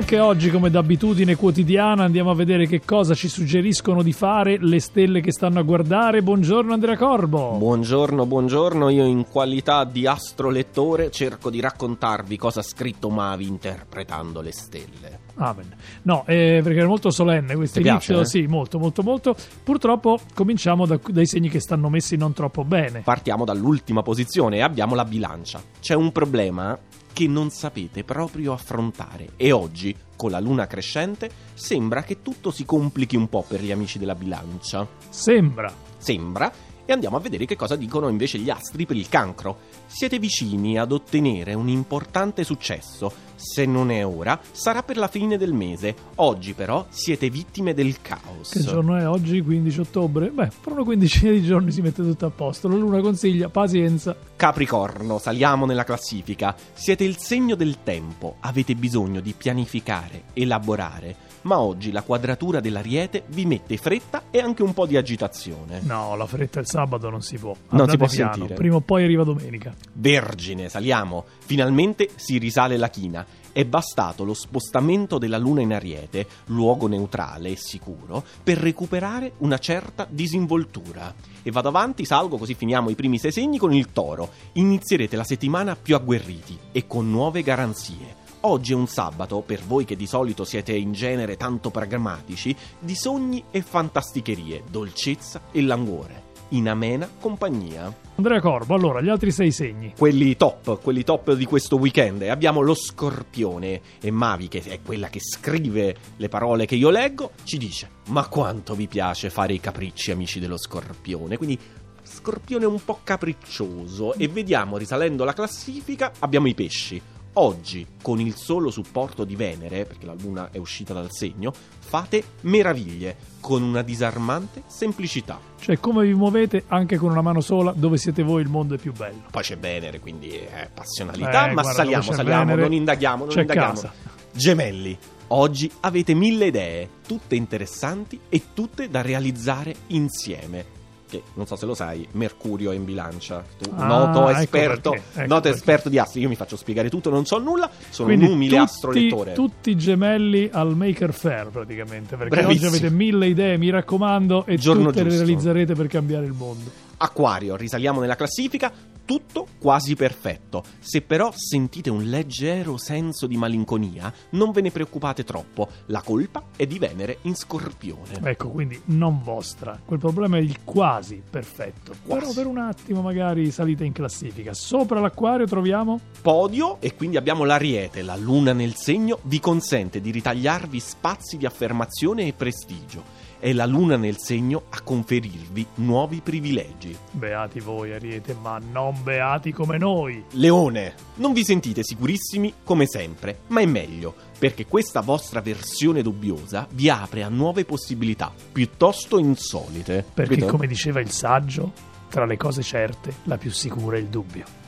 anche oggi, come d'abitudine quotidiana, andiamo a vedere che cosa ci suggeriscono di fare le stelle che stanno a guardare. Buongiorno Andrea Corbo. Buongiorno, buongiorno. Io in qualità di astrolettore cerco di raccontarvi cosa ha scritto Mavi interpretando le stelle. Amen. No, eh, perché è molto solenne questo inizio. piace, eh? Sì, molto, molto, molto. Purtroppo cominciamo da- dai segni che stanno messi non troppo bene. Partiamo dall'ultima posizione e abbiamo la bilancia. C'è un problema che non sapete proprio affrontare e oggi, con la luna crescente, sembra che tutto si complichi un po' per gli amici della bilancia. Sembra. Sembra. E andiamo a vedere che cosa dicono invece gli astri per il cancro. Siete vicini ad ottenere un importante successo. Se non è ora, sarà per la fine del mese. Oggi però siete vittime del caos. Che giorno è oggi? 15 ottobre? Beh, per una quindicina di giorni si mette tutto a posto. La luna consiglia pazienza. Capricorno, saliamo nella classifica. Siete il segno del tempo, avete bisogno di pianificare, elaborare, ma oggi la quadratura dell'ariete vi mette fretta e anche un po' di agitazione. No, la fretta il sabato non si può. Non Andate si può piano. sentire. Prima o poi arriva domenica. Vergine, saliamo. Finalmente si risale la china. È bastato lo spostamento della luna in ariete, luogo neutrale e sicuro, per recuperare una certa disinvoltura. E vado avanti, salgo così finiamo i primi sei segni con il toro. Inizierete la settimana più agguerriti e con nuove garanzie. Oggi è un sabato, per voi che di solito siete in genere tanto pragmatici, di sogni e fantasticherie, dolcezza e languore. In amena compagnia. Andrea Corbo, allora, gli altri sei segni. Quelli top, quelli top di questo weekend. Abbiamo lo scorpione e Mavi, che è quella che scrive le parole che io leggo, ci dice: Ma quanto vi piace fare i capricci, amici dello scorpione? Quindi. Scorpione un po' capriccioso e vediamo risalendo la classifica abbiamo i pesci. Oggi, con il solo supporto di Venere, perché la luna è uscita dal segno, fate meraviglie con una disarmante semplicità. Cioè, come vi muovete anche con una mano sola, dove siete voi il mondo è più bello. Poi c'è Venere, quindi è passionalità, Eh, ma guarda, saliamo, saliamo, Venere, non indaghiamo, non indaghiamo. casa. Gemelli, oggi avete mille idee, tutte interessanti e tutte da realizzare insieme. Che non so se lo sai, Mercurio è in bilancia. Tu, Ah, noto ecco esperto, perché, ecco noto esperto di astri. Io mi faccio spiegare tutto, non so nulla, sono Quindi un umile tutti, astrolettore. tutti gemelli al Maker Fair praticamente, perché Bravissimo. oggi avete mille idee, mi raccomando, e Giorno tutte le giusto. realizzerete per cambiare il mondo. Acquario, risaliamo nella classifica, tutto quasi perfetto. Se però sentite un leggero senso di malinconia, non ve ne preoccupate troppo, la colpa è di Venere in Scorpione. Ecco, quindi non vostra. Quel problema è il quasi perfetto. Quasi. Però per un attimo magari salite in classifica. Sopra l'acquario troviamo Podio e quindi abbiamo l'ariete, la luna nel segno, vi consente di ritagliarvi spazi di affermazione e prestigio. È la luna nel segno a conferirvi nuovi privilegi. beati voi Ariete, ma non beati come noi. Leone, non vi sentite sicurissimi come sempre, ma è meglio, perché questa vostra versione dubbiosa vi apre a nuove possibilità, piuttosto insolite. Perché Capito? come diceva il saggio, tra le cose certe, la più sicura è il dubbio.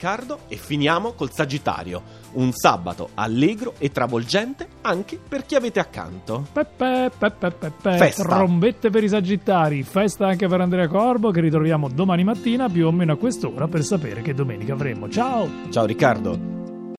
Riccardo, e finiamo col Sagittario, un sabato allegro e travolgente anche per chi avete accanto. Peppe, peppe, peppe, Festa. trombette per i sagittari, festa anche per Andrea Corbo che ritroviamo domani mattina più o meno a quest'ora per sapere che domenica avremo. Ciao! Ciao Riccardo.